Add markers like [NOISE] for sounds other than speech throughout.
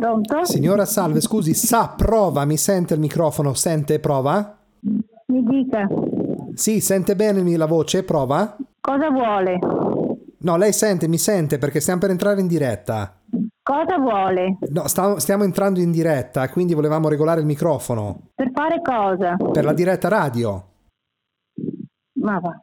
Pronto? Signora Salve, scusi, sa, prova, mi sente il microfono, sente, prova? Mi dica, Sì, sente bene la voce, prova? cosa vuole? No, lei sente, mi sente perché stiamo per entrare in diretta. Cosa vuole? No, sta- stiamo entrando in diretta, quindi volevamo regolare il microfono. Per fare cosa? Per la diretta radio. Ma va.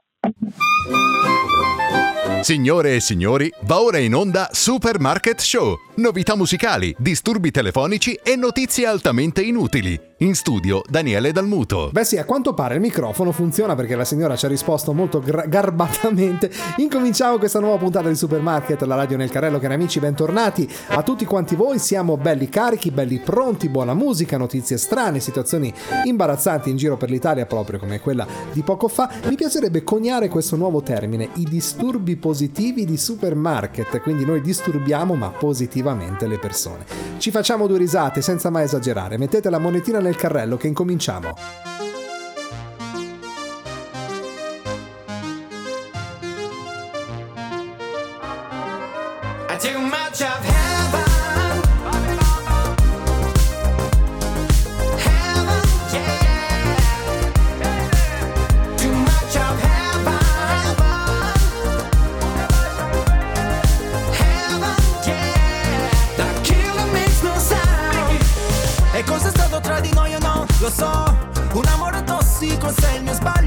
Signore e signori, va ora in onda Supermarket Show. Novità musicali, disturbi telefonici e notizie altamente inutili. In studio Daniele Dalmuto. Beh sì, a quanto pare il microfono funziona perché la signora ci ha risposto molto gra- garbatamente. Incominciamo questa nuova puntata di Supermarket, la radio nel carrello, cari amici, bentornati a tutti quanti voi. Siamo belli carichi, belli pronti, buona musica, notizie strane, situazioni imbarazzanti in giro per l'Italia, proprio come quella di poco fa. Mi piacerebbe coniare questo nuovo termine, i disturbi positivi di Supermarket, quindi noi disturbiamo ma positivamente le persone. Ci facciamo due risate senza mai esagerare, mettete la monetina nel carrello che incominciamo. Too much of Lo so, un amore tossico sei il mio sbaglio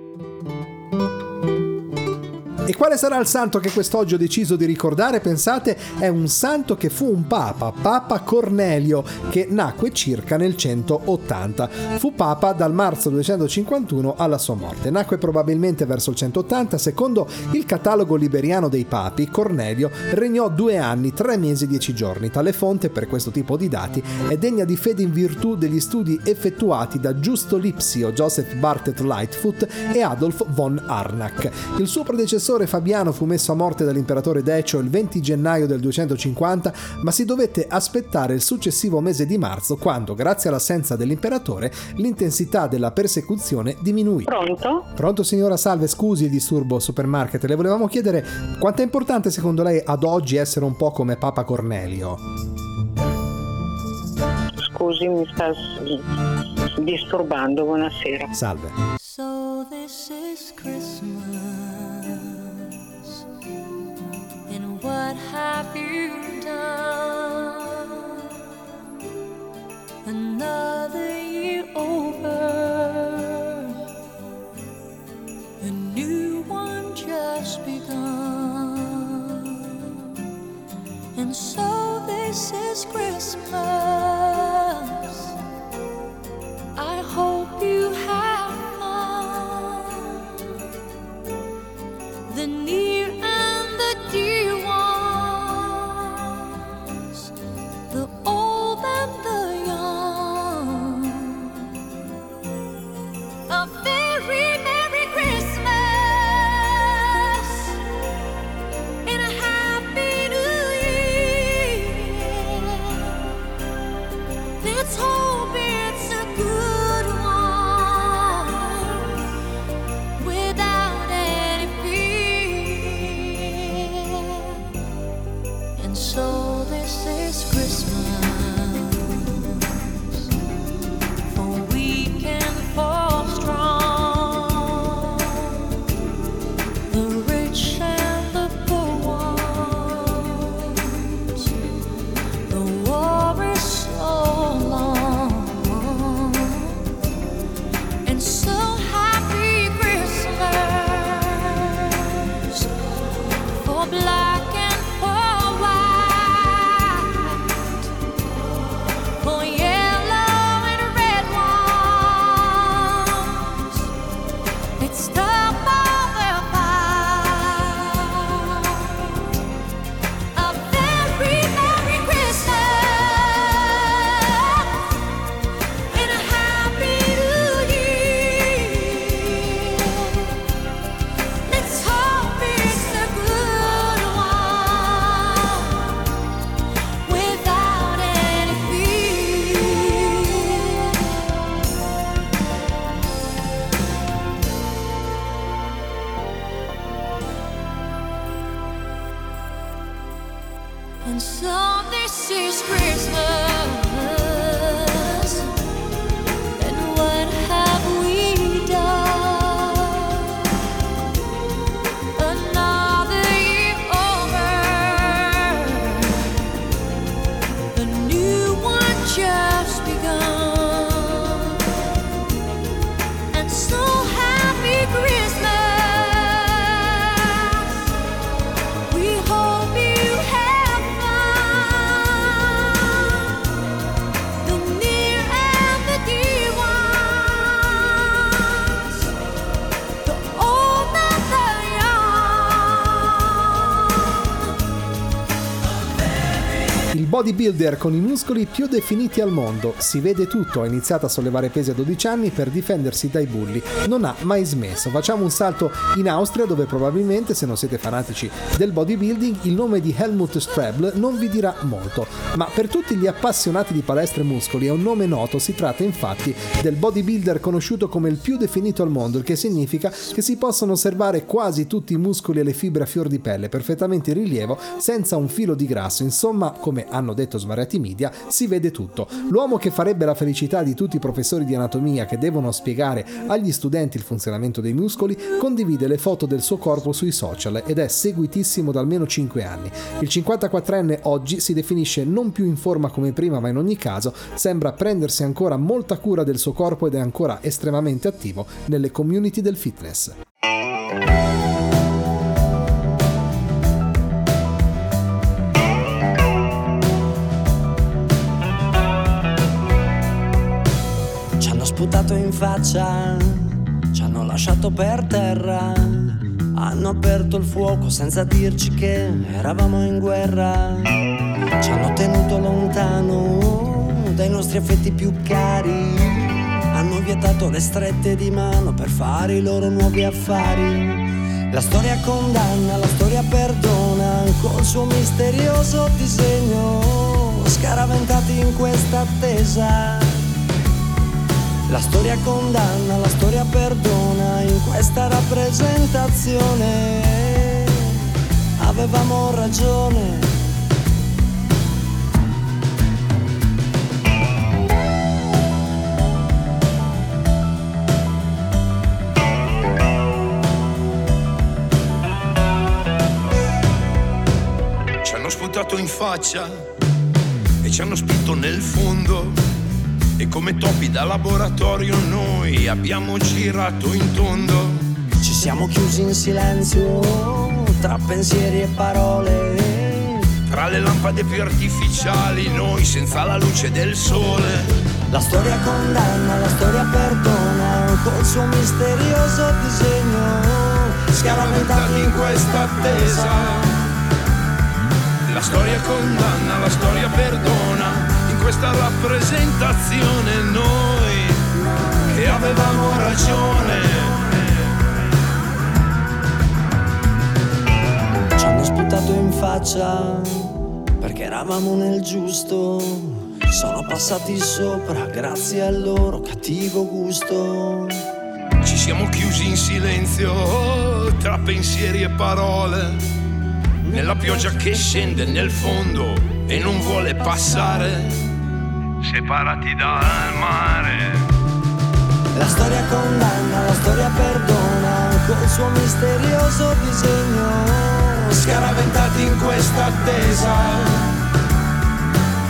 E quale sarà il santo che quest'oggi ho deciso di ricordare? Pensate, è un santo che fu un papa, Papa Cornelio, che nacque circa nel 180. Fu papa dal marzo 251 alla sua morte. Nacque probabilmente verso il 180, secondo il catalogo liberiano dei papi, Cornelio regnò due anni, tre mesi e dieci giorni. Tale fonte, per questo tipo di dati, è degna di fede in virtù degli studi effettuati da Giusto Lipsio, Joseph Bartet Lightfoot e Adolf von Arnach. Il suo predecessore Fabiano fu messo a morte dall'imperatore Decio il 20 gennaio del 250, ma si dovette aspettare il successivo mese di marzo quando, grazie all'assenza dell'imperatore, l'intensità della persecuzione diminuì. Pronto? Pronto signora Salve, scusi il disturbo supermarket, le volevamo chiedere quanto è importante secondo lei ad oggi essere un po' come Papa Cornelio? Scusi, mi sta... disturbando. Buonasera. Salve. So this is Christmas, what have you done? Another year over, a new one just begun, and so this is Christmas. Bodybuilder con i muscoli più definiti al mondo, si vede tutto, ha iniziato a sollevare pesi a 12 anni per difendersi dai bulli, non ha mai smesso. Facciamo un salto in Austria dove probabilmente se non siete fanatici del bodybuilding il nome di Helmut Strabl non vi dirà molto, ma per tutti gli appassionati di palestre e muscoli è un nome noto, si tratta infatti del bodybuilder conosciuto come il più definito al mondo, il che significa che si possono osservare quasi tutti i muscoli e le fibre a fior di pelle perfettamente in rilievo senza un filo di grasso, insomma come hanno detto svariati media, si vede tutto. L'uomo che farebbe la felicità di tutti i professori di anatomia che devono spiegare agli studenti il funzionamento dei muscoli, condivide le foto del suo corpo sui social ed è seguitissimo da almeno 5 anni. Il 54enne oggi si definisce non più in forma come prima, ma in ogni caso sembra prendersi ancora molta cura del suo corpo ed è ancora estremamente attivo nelle community del fitness. Sputato in faccia, ci hanno lasciato per terra, hanno aperto il fuoco senza dirci che eravamo in guerra, ci hanno tenuto lontano dai nostri affetti più cari, hanno vietato le strette di mano per fare i loro nuovi affari. La storia condanna, la storia perdona, col suo misterioso disegno, scaraventati in questa attesa. La storia condanna, la storia perdona in questa rappresentazione. Avevamo ragione. Ci hanno sputato in faccia e ci hanno spinto nel fondo e come topi da laboratorio noi abbiamo girato in tondo. Ci siamo chiusi in silenzio tra pensieri e parole. Tra le lampade più artificiali, noi senza la luce del sole. La storia condanna, la storia perdona col suo misterioso disegno. Scaraventati in questa attesa. La storia condanna, la storia perdona. Questa rappresentazione noi che avevamo ragione. Ci hanno sputato in faccia perché eravamo nel giusto. Sono passati sopra grazie al loro cattivo gusto. Ci siamo chiusi in silenzio tra pensieri e parole. Nella pioggia che scende nel fondo e non vuole passare. Separati dal mare. La storia condanna, la storia perdona col suo misterioso disegno. Scaraventati in questa attesa.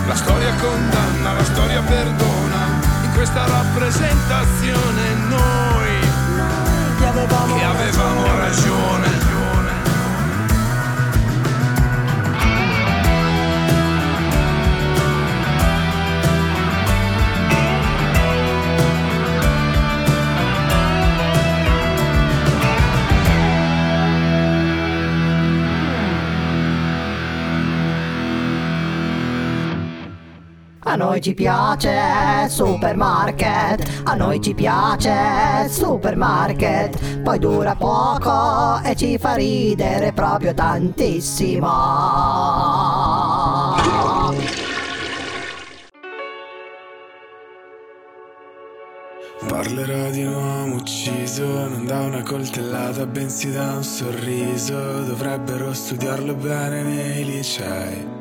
La storia condanna, la storia perdona. In questa rappresentazione noi Che avevamo, che avevamo ragione. A noi ci piace supermarket, a noi ci piace supermarket, poi dura poco e ci fa ridere proprio tantissimo. Parlerò di un uomo ucciso, non da una coltellata, bensì da un sorriso. Dovrebbero studiarlo bene nei licei.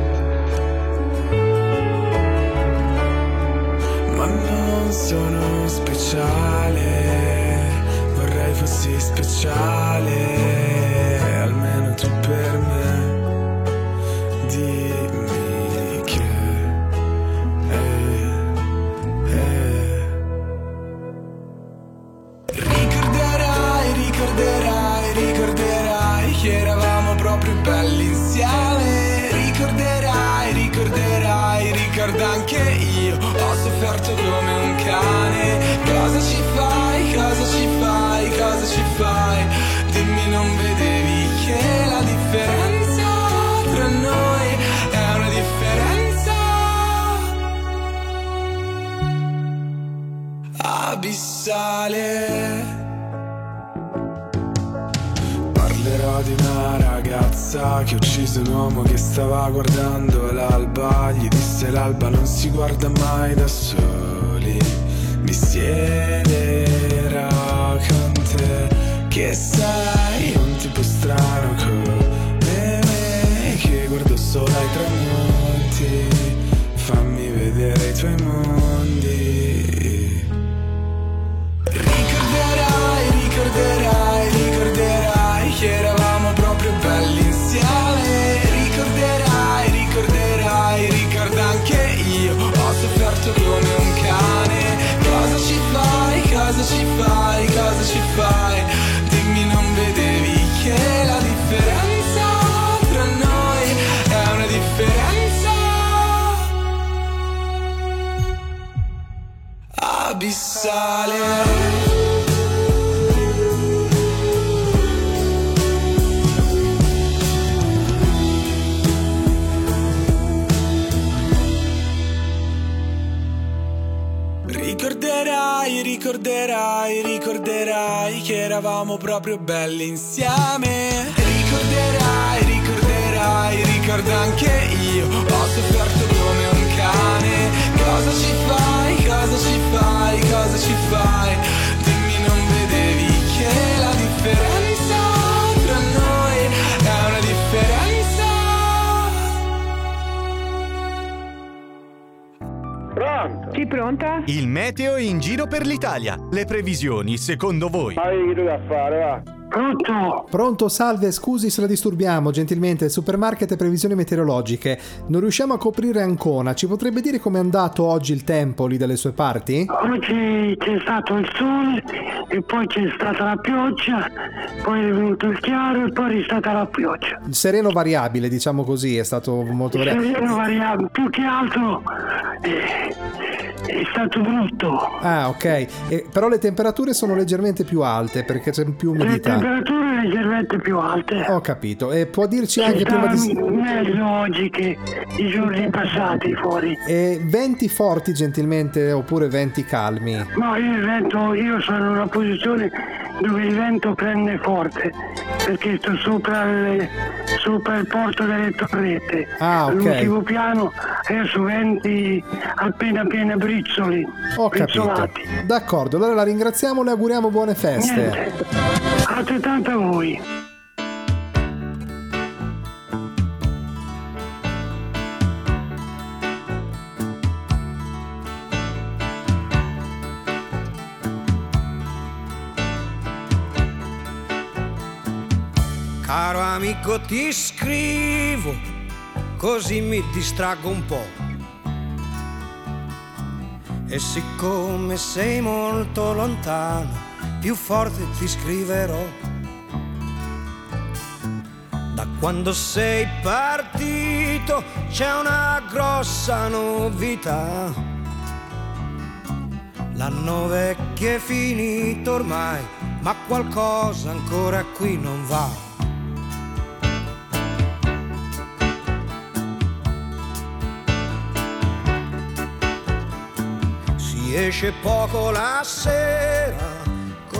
Ma non sono speciale, vorrei fossi speciale, almeno tu per me. Dimmi ucciso un uomo che stava guardando l'alba. Gli disse l'alba non si guarda mai da soli. Mi siederò con te, che sei un tipo strano come me, che guardo solo ai tramonti. Eravamo proprio belli insieme. Ricorderai, ricorderai, ricorda anche io. Ho sofferto come un cane. Cosa ci fai, cosa ci fai, cosa ci fai pronta? Il meteo in giro per l'Italia. Le previsioni, secondo voi? Hai che da fare, va? Pronto? Pronto, salve, scusi se la disturbiamo, gentilmente, supermarket e previsioni meteorologiche. Non riusciamo a coprire Ancona, ci potrebbe dire com'è andato oggi il tempo lì dalle sue parti? Oggi c'è stato il sole e poi c'è stata la pioggia, poi è venuto il chiaro e poi è stata la pioggia. Sereno variabile, diciamo così, è stato molto variabile. Sereno variabile, più che altro eh, è stato brutto. Ah, ok. E- però le temperature sono leggermente più alte perché c'è più Le umidità. Leggermente più alte. Ho capito. E può dirci anche Sta prima di... meglio oggi che i giorni passati fuori. E venti forti gentilmente oppure venti calmi? No, io il vento, io sono in una posizione dove il vento prende forte, perché sto sopra il, sopra il porto delle torrette. Ah, ok. All'ultimo piano adesso venti appena appena bricioli. Ho capito. D'accordo, allora la ringraziamo, le auguriamo buone feste. Niente. Altrettanto a voi. Caro amico ti scrivo, così mi distraggo un po'. E siccome sei molto lontano, più forte ti scriverò. Da quando sei partito c'è una grossa novità. L'anno vecchio è finito ormai, ma qualcosa ancora qui non va. Si esce poco la sera,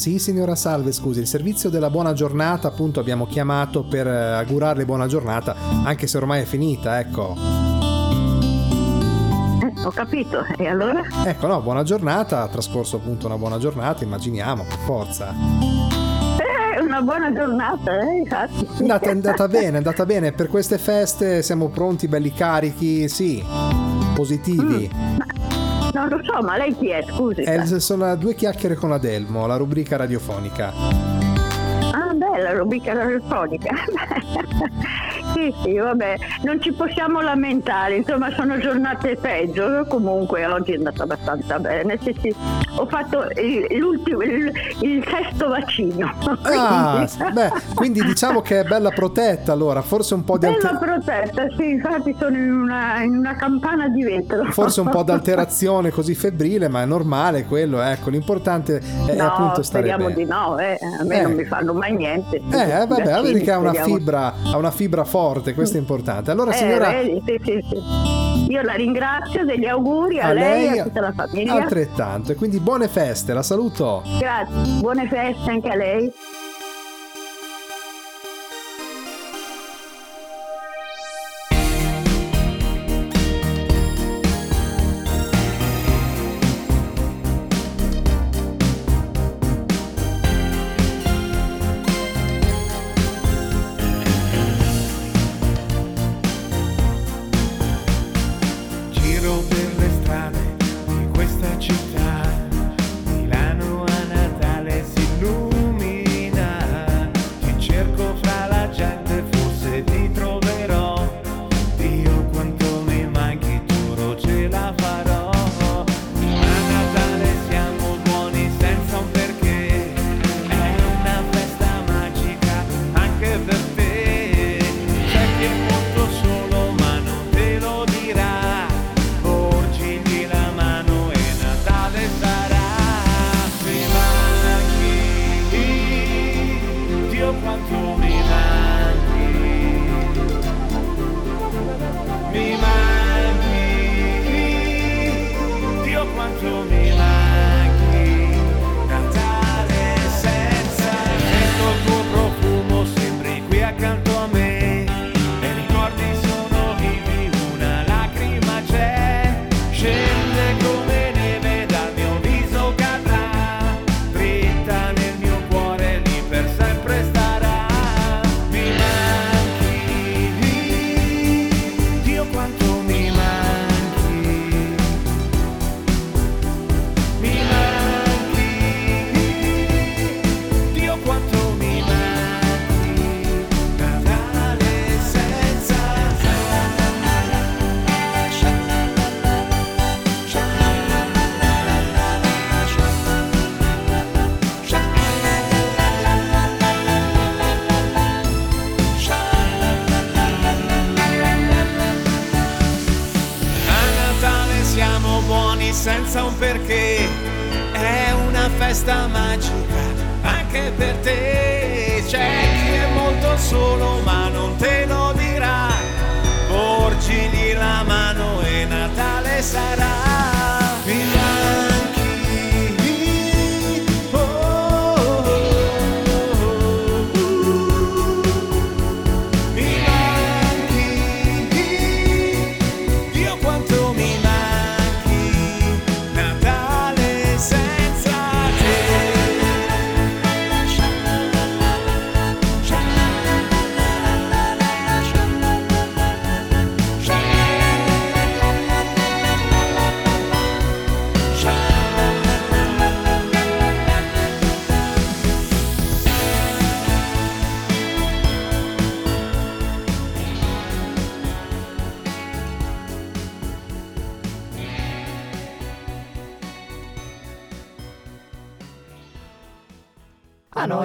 Sì, signora Salve, scusi, il servizio della buona giornata, appunto, abbiamo chiamato per eh, augurarle buona giornata, anche se ormai è finita, ecco. Eh, ho capito. E allora? Ecco, no, buona giornata, ha trascorso appunto una buona giornata, immaginiamo, per forza. Eh, una buona giornata, eh, infatti. È andata, è andata bene, è andata bene, per queste feste siamo pronti, belli carichi, sì, positivi. Non lo so, ma lei chi è? Scusi. Eh, sono due chiacchiere con Adelmo, la rubrica radiofonica. Ah, bella, rubrica radiofonica. [LAUGHS] sì, sì, vabbè, non ci possiamo lamentare, insomma sono giornate peggio, comunque oggi è andata abbastanza bene, sì, sì. Ho fatto il- l'ultimo, il, il sesto vaccino. Ah, Quindi- [LAUGHS] beh, quindi diciamo che è bella protetta allora, forse un po' di Bella alter- protetta, sì, infatti sono in una, in una campana di vetro. forse un po' [LAUGHS] d'alterazione così febbrile, ma è normale quello, ecco, l'importante è no, appunto stare speriamo bene. di no, eh. a me Eh. non mi fanno mai niente. Eh, vabbè, Vaccini, vedi che ha una fibra, ha una fibra forte, questo è importante. Allora, Eh, signora, vedi, sì, sì, sì. Io la ringrazio degli auguri a, a lei e lei a tutta la famiglia. altrettanto, e quindi buone feste, la saluto. Grazie, buone feste anche a lei. Senza un perché, è una festa magica anche per te. C'è chi è molto solo ma non te lo dirà, porgigli la mano e Natale sarà.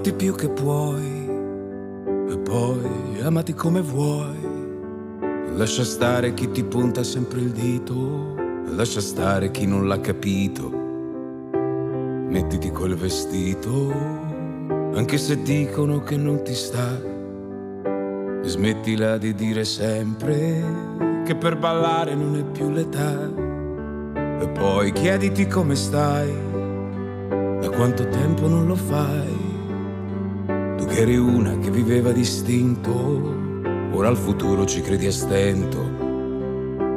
Amati più che puoi e poi amati come vuoi. Lascia stare chi ti punta sempre il dito, lascia stare chi non l'ha capito. Mettiti quel vestito, anche se dicono che non ti sta. E smettila di dire sempre che per ballare non è più l'età. E poi chiediti come stai, da quanto tempo non lo fai. Che eri una che viveva distinto, ora al futuro ci credi a stento.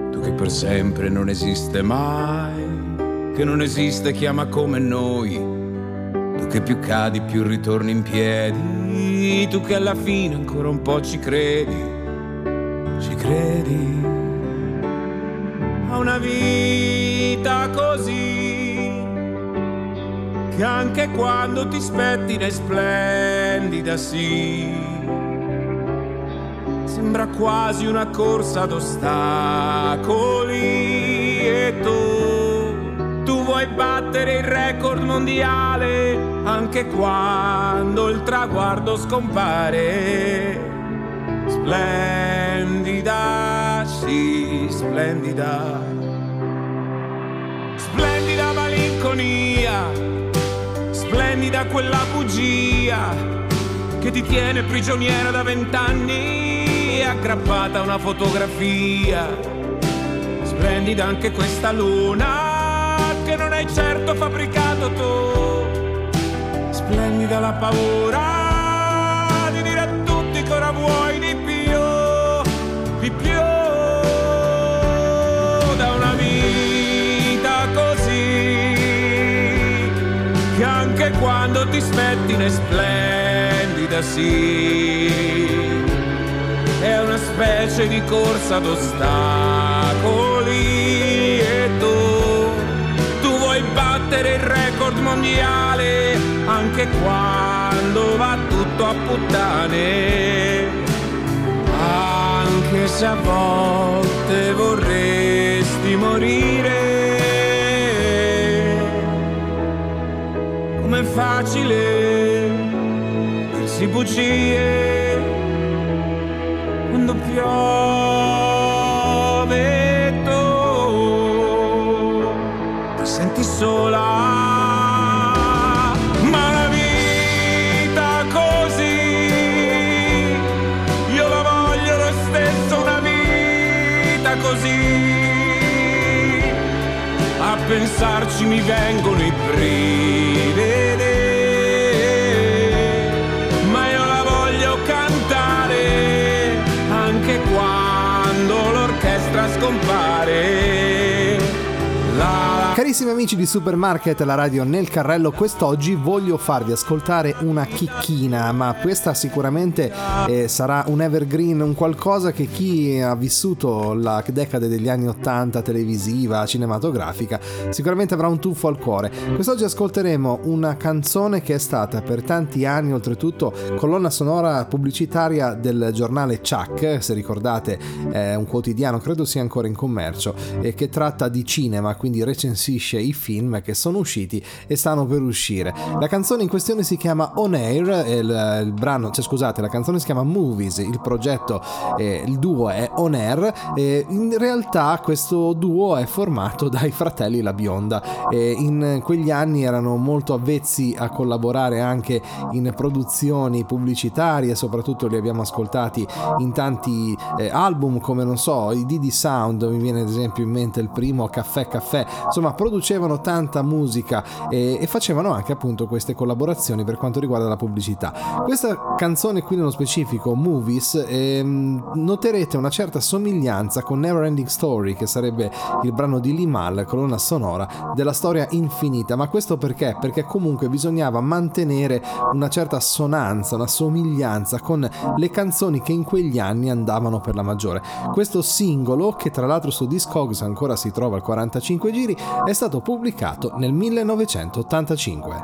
Tu che per sempre non esiste mai, che non esiste chi ama come noi. Tu che più cadi più ritorni in piedi, tu che alla fine ancora un po' ci credi, ci credi. A una vita così che anche quando ti spettina è splendida, sì. Sembra quasi una corsa ad ostacoli e tu, tu vuoi battere il record mondiale anche quando il traguardo scompare. Splendida, sì, splendida. Splendida malinconia splendida quella bugia che ti tiene prigioniera da vent'anni aggrappata a una fotografia. Splendida anche questa luna che non hai certo fabbricato tu. Splendida la paura di dire a tutti che ora vuoi di più, di più quando ti spettina è splendida, sì. È una specie di corsa ad ostacoli e tu, tu vuoi battere il record mondiale anche quando va tutto a puttane. Anche se a volte vorresti morire. Com'è facile dirsi bugie quando piove tu. Ti senti sola a pensarci mi vengono i brividi l'orchestra scompare la Carissimi amici di Supermarket, la radio nel carrello, quest'oggi voglio farvi ascoltare una chicchina, ma questa sicuramente eh, sarà un evergreen, un qualcosa che chi ha vissuto la decade degli anni 80 televisiva, cinematografica, sicuramente avrà un tuffo al cuore. Quest'oggi ascolteremo una canzone che è stata per tanti anni, oltretutto, colonna sonora pubblicitaria del giornale Chuck, se ricordate, è un quotidiano, credo sia ancora in commercio, e che tratta di cinema, quindi recensisce i film che sono usciti e stanno per uscire. La canzone in questione si chiama On Air, il, il brano, cioè scusate, la canzone si chiama Movies, il progetto, eh, il duo è On Air, e in realtà questo duo è formato [LAUGHS] dai fratelli La Bionda e in quegli anni erano molto avvezzi a collaborare anche in produzioni pubblicitarie, soprattutto li abbiamo ascoltati in tanti eh, album come non so, i Didi Sound, mi viene ad esempio in mente il primo Caffè Caffè, insomma producevano tanta musica e, e facevano anche appunto queste collaborazioni per quanto riguarda la pubblicità. Questa canzone qui nello specifico, Movies, ehm, noterete una certa somiglianza con Never Ending Story, che sarebbe il brano di Limal, colonna sonora della storia infinita. Ma questo perché? Perché comunque bisognava mantenere una certa assonanza, una somiglianza con le canzoni che in quegli anni andavano per la maggiore. Questo singolo, che tra l'altro su Discogs ancora si trova al 45 giri, è stato pubblicato nel 1985.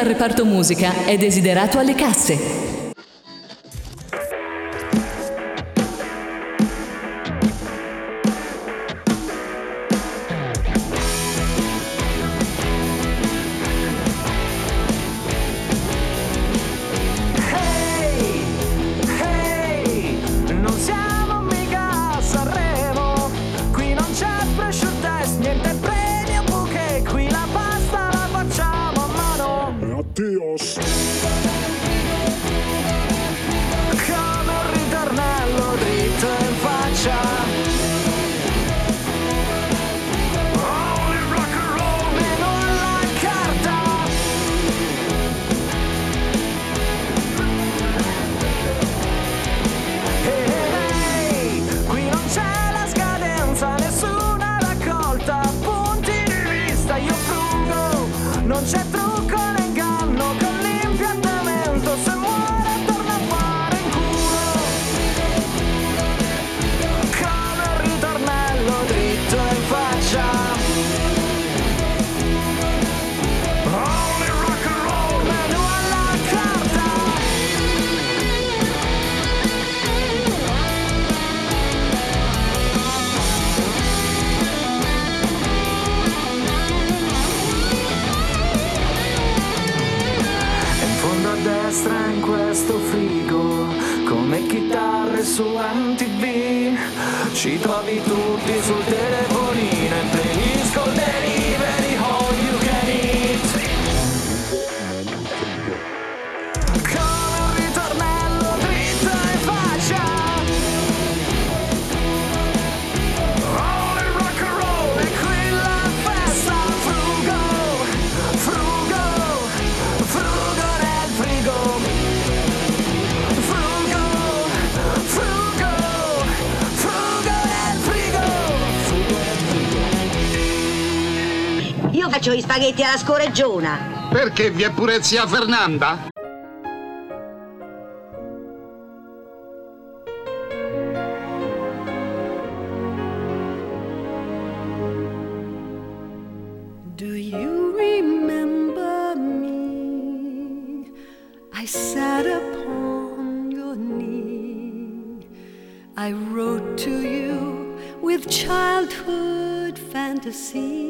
Dal reparto musica è desiderato alle casse. faccio gli spaghetti alla scoreggiona. Perché vi è pure zia Fernanda? Do you remember me? I sat wrote to you with childhood fantasy.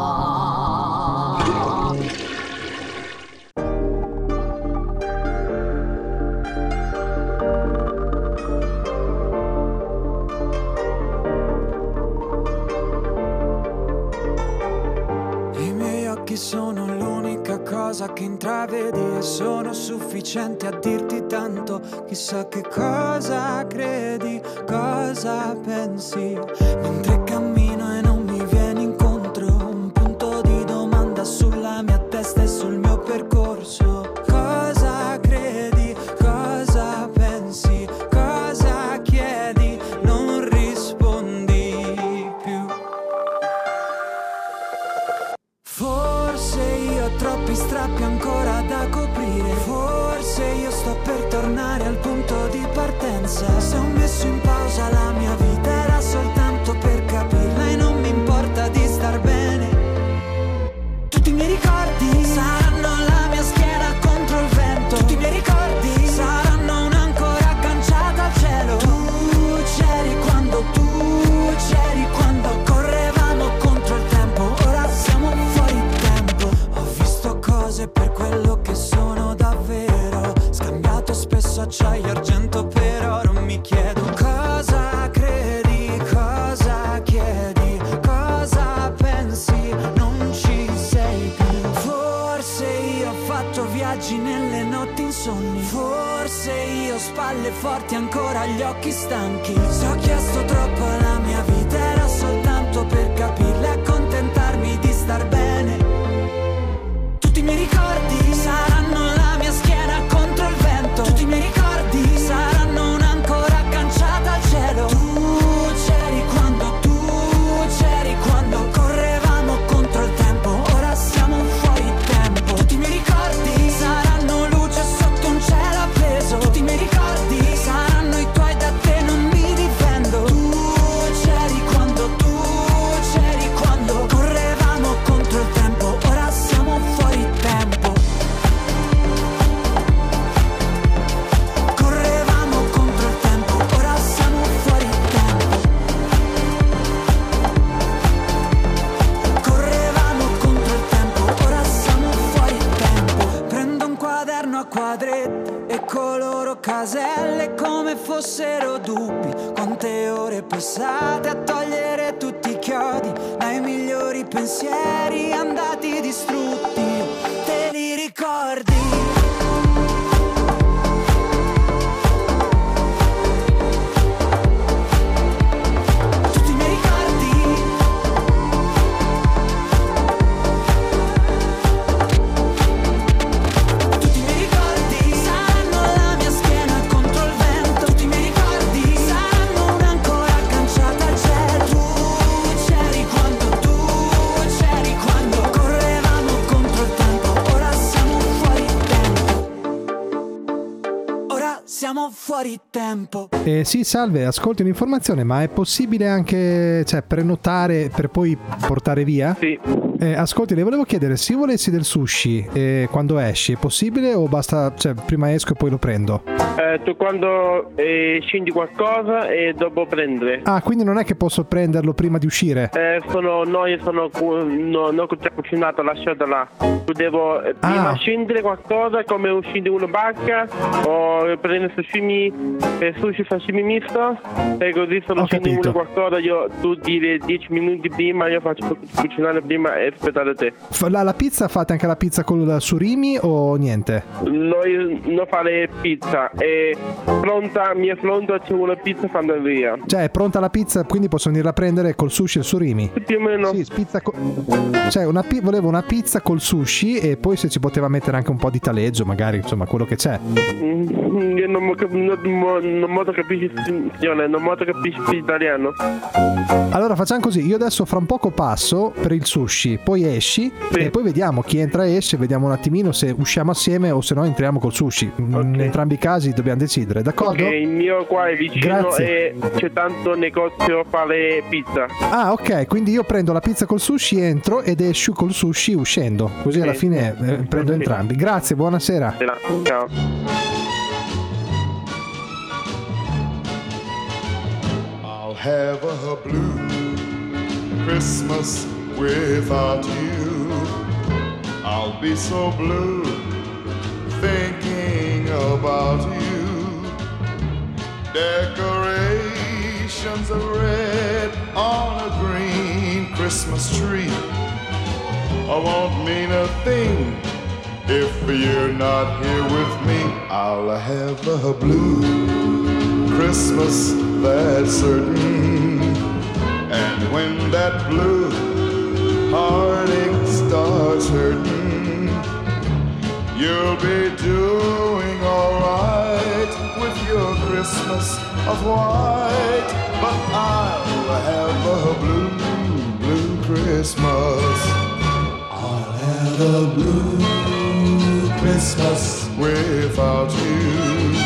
intravedi e sono sufficienti a dirti tanto. Chissà che cosa credi, cosa pensi. Mentre cammino e non mi vieni incontro, un punto di domanda sulla mia testa e sul mio percorso. Acciaio e argento per oro Mi chiedo cosa credi, cosa chiedi, cosa pensi Non ci sei più. Forse io ho fatto viaggi nelle notti insonni Forse io ho spalle forti ancora gli occhi stanchi. Se ho chiesto troppo alla mia vita era soltanto per capirla e accontentarmi di star bene. Tutti i miei ricordi saranno fossero dubbi Quante ore passate a togliere tutti i chiodi Dai migliori pensieri andati distrutti Te li ricordi? Fuori tempo Eh, sì, salve, ascolti un'informazione, ma è possibile anche cioè, prenotare per poi portare via? Sì. Eh, ascolti, le volevo chiedere, se io volessi del sushi eh, quando esci, è possibile o basta, cioè, prima esco e poi lo prendo? Eh, tu quando eh, scendi qualcosa e dopo prendere. Ah, quindi non è che posso prenderlo prima di uscire? Eh, sono, noi sono cu- no, non ho già cucinato, lasciato là. Tu devo eh, prima Ah. scendere qualcosa come uscire in una barca o prendere eh, sushi sashimi misto e così sono Ho una qualcosa, io tu dire 10 minuti prima, io faccio cu- cucinare prima e aspettare te. La, la pizza fate anche la pizza col surimi o niente? Noi non fare pizza, è pronta, mi è pronta, c'è una pizza fatta via. Cioè, è pronta la pizza, quindi posso venirla a prendere col sushi e il surimi? Più o meno. Sì, pizza co- Cioè, una pi- volevo una pizza col sushi e poi se ci poteva mettere anche un po' di taleggio, magari, insomma, quello che c'è. Mm, Io non, mo- non, non molto capisci, signore, non molto capisci italiano. Allora facciamo così, io adesso fra un poco passo per il sushi, poi esci e poi vediamo chi entra e esce, vediamo un attimino se usciamo assieme o se no entriamo col sushi. In entrambi i casi dobbiamo decidere, d'accordo? Ok, il mio qua è vicino Grazie. e c'è tanto negozio a fare pizza. Ah, ok, quindi io prendo la pizza col sushi, entro ed esci col sushi uscendo. Così alla Sì. fine eh, prendo entrambi. Grazie, buonasera. Ciao. Have a blue Christmas without you. I'll be so blue thinking about you. Decorations of red on a green Christmas tree. I won't mean a thing if you're not here with me. I'll have a blue Christmas, that's certain. And when that blue heartache starts hurting, you'll be doing alright with your Christmas of white. But I'll have a blue, blue Christmas. I'll have a blue Christmas without you.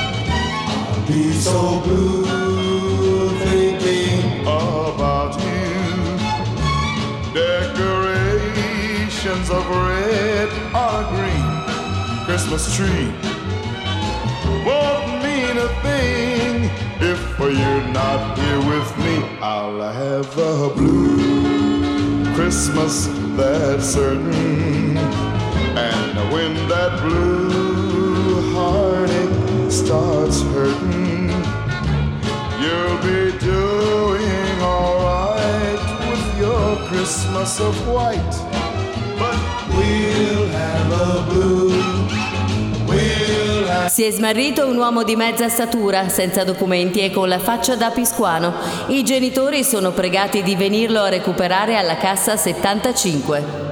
Be so blue thinking about you. Decorations of red a green Christmas tree won't mean a thing if you're not here with me. I'll have a blue Christmas, that's certain. And when that blue starts hurting, you'll be doing alright with your Christmas of white. But we'll have a blue, Si è smarrito un uomo di mezza statura, senza documenti e con la faccia da piscuano. I genitori sono pregati di venirlo a recuperare alla cassa 75.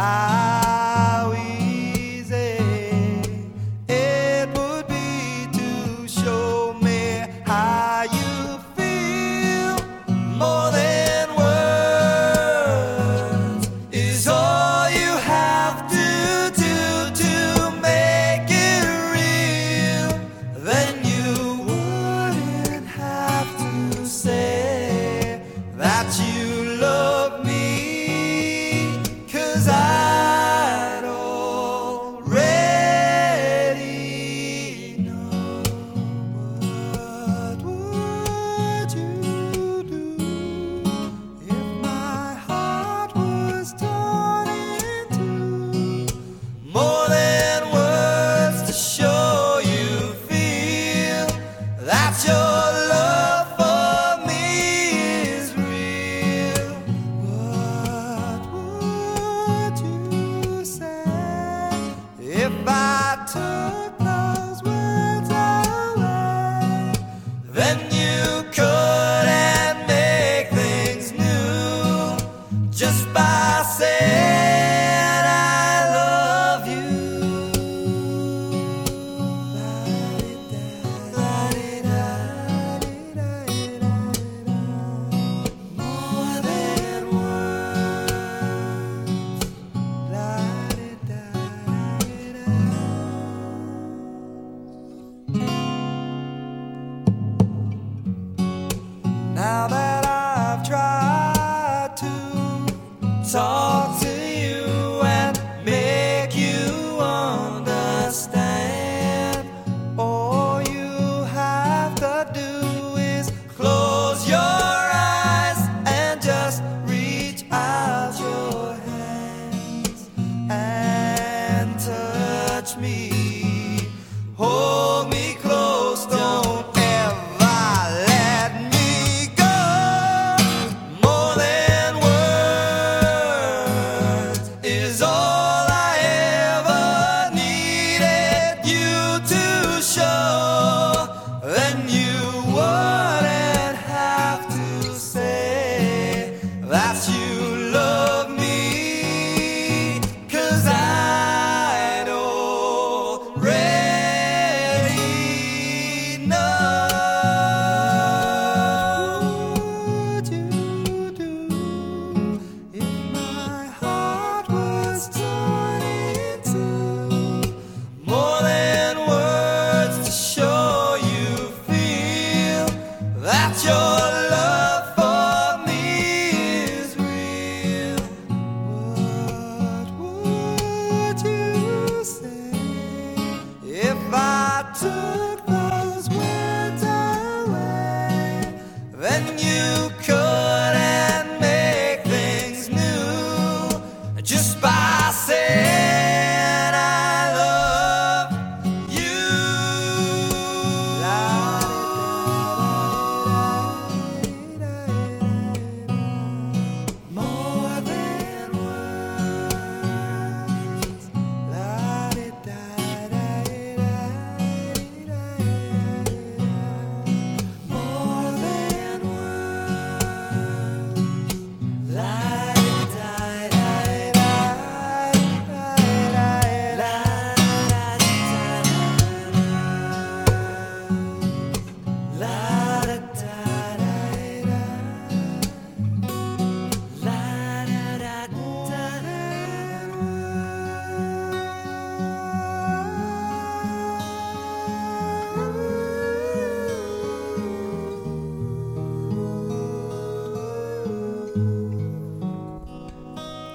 I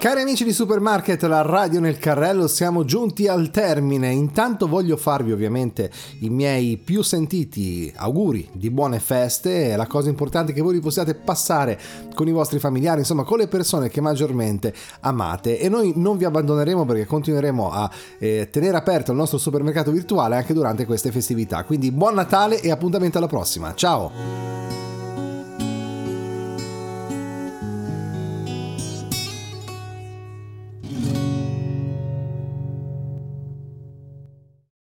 Cari amici di Supermarket, la radio nel carrello, siamo giunti al termine. Intanto voglio farvi ovviamente i miei più sentiti auguri di buone feste. La cosa importante è che voi li possiate passare con i vostri familiari, insomma con le persone che maggiormente amate. E noi non vi abbandoneremo perché continueremo a eh, tenere aperto il nostro supermercato virtuale anche durante queste festività. Quindi buon Natale e appuntamento alla prossima. Ciao!